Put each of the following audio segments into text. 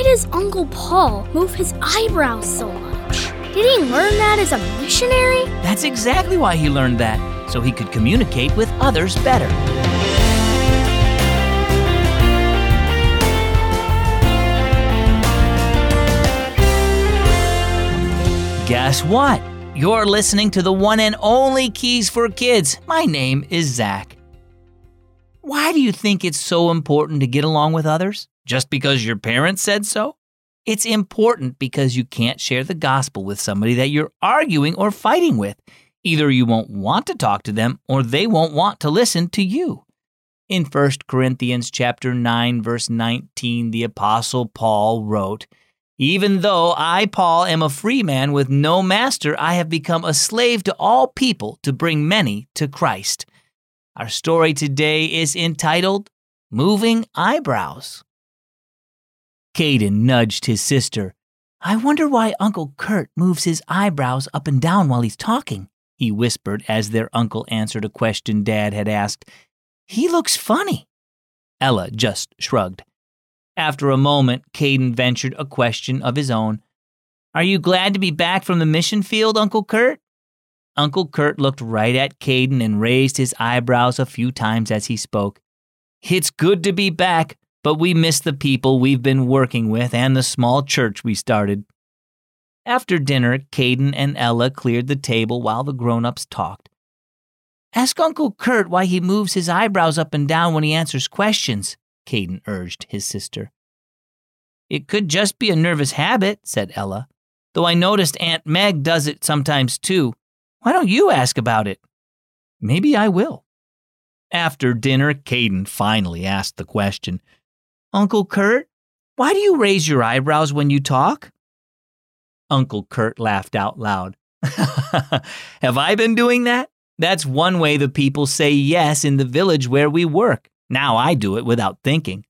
why does Uncle Paul move his eyebrows so much? Did he learn that as a missionary? That's exactly why he learned that, so he could communicate with others better. Guess what? You're listening to the one and only Keys for Kids. My name is Zach. Why do you think it's so important to get along with others? Just because your parents said so? It's important because you can't share the gospel with somebody that you're arguing or fighting with. Either you won't want to talk to them or they won't want to listen to you. In 1 Corinthians chapter 9 verse 19, the apostle Paul wrote, even though I, Paul, am a free man with no master, I have become a slave to all people to bring many to Christ. Our story today is entitled Moving Eyebrows. Caden nudged his sister. I wonder why Uncle Kurt moves his eyebrows up and down while he's talking, he whispered as their uncle answered a question Dad had asked. He looks funny. Ella just shrugged. After a moment, Caden ventured a question of his own. Are you glad to be back from the mission field, Uncle Kurt? Uncle Kurt looked right at Caden and raised his eyebrows a few times as he spoke. It's good to be back, but we miss the people we've been working with and the small church we started. After dinner, Caden and Ella cleared the table while the grown ups talked. Ask Uncle Kurt why he moves his eyebrows up and down when he answers questions, Caden urged his sister. It could just be a nervous habit, said Ella, though I noticed Aunt Meg does it sometimes too. Why don't you ask about it? Maybe I will. After dinner, Caden finally asked the question Uncle Kurt, why do you raise your eyebrows when you talk? Uncle Kurt laughed out loud. Have I been doing that? That's one way the people say yes in the village where we work. Now I do it without thinking.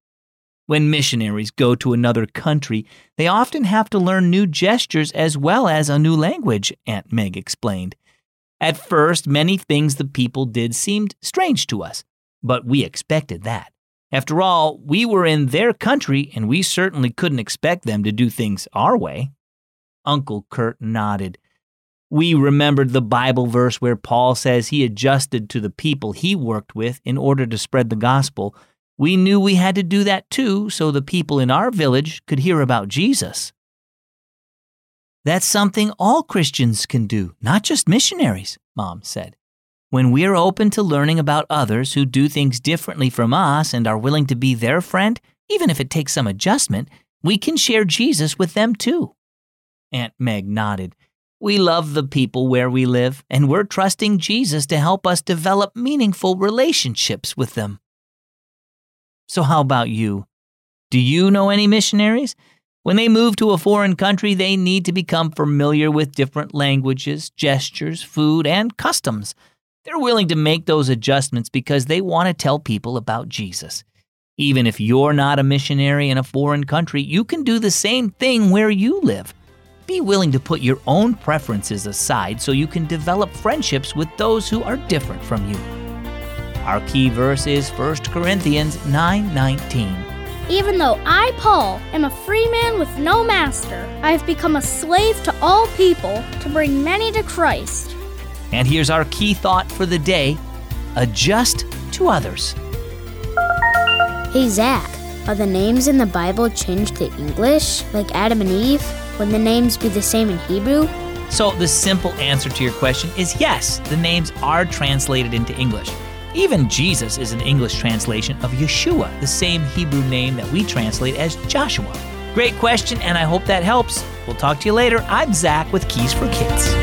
When missionaries go to another country, they often have to learn new gestures as well as a new language, Aunt Meg explained. At first, many things the people did seemed strange to us, but we expected that. After all, we were in their country and we certainly couldn't expect them to do things our way. Uncle Kurt nodded. We remembered the Bible verse where Paul says he adjusted to the people he worked with in order to spread the gospel. We knew we had to do that too so the people in our village could hear about Jesus. That's something all Christians can do, not just missionaries, Mom said. When we're open to learning about others who do things differently from us and are willing to be their friend, even if it takes some adjustment, we can share Jesus with them too. Aunt Meg nodded. We love the people where we live, and we're trusting Jesus to help us develop meaningful relationships with them. So, how about you? Do you know any missionaries? When they move to a foreign country, they need to become familiar with different languages, gestures, food, and customs. They're willing to make those adjustments because they want to tell people about Jesus. Even if you're not a missionary in a foreign country, you can do the same thing where you live. Be willing to put your own preferences aside so you can develop friendships with those who are different from you. Our key verse is 1 Corinthians 9:19. Even though I, Paul, am a free man with no master, I have become a slave to all people to bring many to Christ. And here's our key thought for the day adjust to others. Hey, Zach, are the names in the Bible changed to English, like Adam and Eve? Would the names be the same in Hebrew? So, the simple answer to your question is yes, the names are translated into English. Even Jesus is an English translation of Yeshua, the same Hebrew name that we translate as Joshua. Great question, and I hope that helps. We'll talk to you later. I'm Zach with Keys for Kids.